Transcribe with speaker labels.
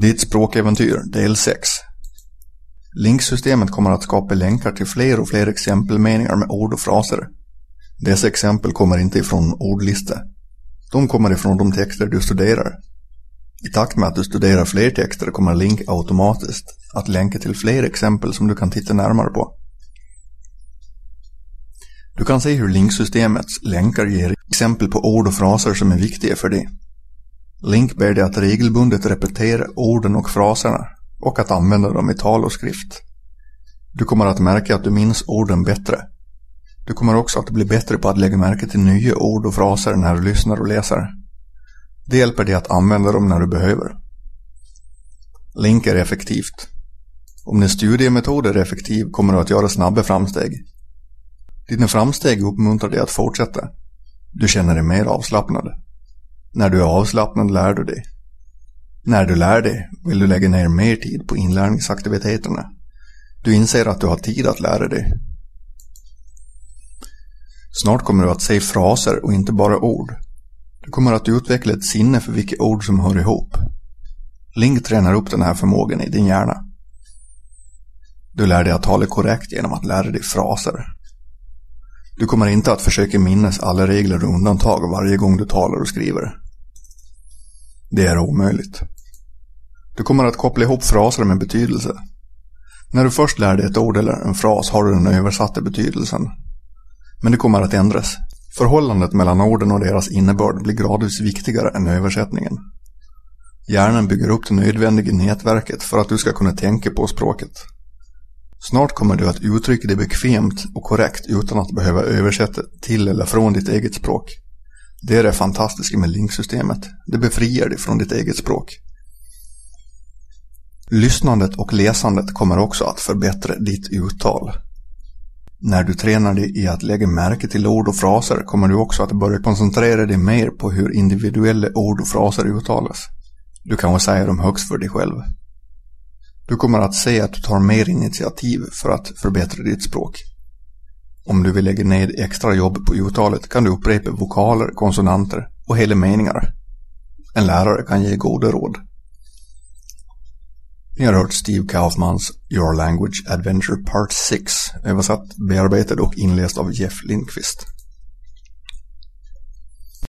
Speaker 1: Ditt språkäventyr, del 6. Linksystemet kommer att skapa länkar till fler och fler exempelmeningar med ord och fraser. Dessa exempel kommer inte ifrån ordlista. De kommer ifrån de texter du studerar. I takt med att du studerar fler texter kommer Link automatiskt att länka till fler exempel som du kan titta närmare på. Du kan se hur linksystemets länkar ger exempel på ord och fraser som är viktiga för dig. Link ber dig att regelbundet repetera orden och fraserna och att använda dem i tal och skrift. Du kommer att märka att du minns orden bättre. Du kommer också att bli bättre på att lägga märke till nya ord och fraser när du lyssnar och läser. Det hjälper dig att använda dem när du behöver. Link är effektivt. Om din studiemetod är effektiv kommer du att göra snabba framsteg. Dina framsteg uppmuntrar dig att fortsätta. Du känner dig mer avslappnad. När du är avslappnad lär du dig. När du lär dig vill du lägga ner mer tid på inlärningsaktiviteterna. Du inser att du har tid att lära dig. Snart kommer du att se fraser och inte bara ord. Du kommer att utveckla ett sinne för vilka ord som hör ihop. Link tränar upp den här förmågan i din hjärna. Du lär dig att tala korrekt genom att lära dig fraser. Du kommer inte att försöka minnas alla regler och undantag varje gång du talar och skriver. Det är omöjligt. Du kommer att koppla ihop fraser med betydelse. När du först lär dig ett ord eller en fras har du den översatta betydelsen. Men det kommer att ändras. Förhållandet mellan orden och deras innebörd blir gradvis viktigare än översättningen. Hjärnan bygger upp det nödvändiga nätverket för att du ska kunna tänka på språket. Snart kommer du att uttrycka dig bekvämt och korrekt utan att behöva översätta till eller från ditt eget språk. Det är det fantastiska med linksystemet. Det befriar dig från ditt eget språk. Lyssnandet och läsandet kommer också att förbättra ditt uttal. När du tränar dig i att lägga märke till ord och fraser kommer du också att börja koncentrera dig mer på hur individuella ord och fraser uttalas. Du kanske säger dem högst för dig själv. Du kommer att se att du tar mer initiativ för att förbättra ditt språk. Om du vill lägga ned extra jobb på uttalet kan du upprepa vokaler, konsonanter och hela meningar. En lärare kan ge goda råd. Ni har hört Steve Kaufmans Your Language Adventure Part 6 översatt, bearbetad och inläst av Jeff Lindqvist.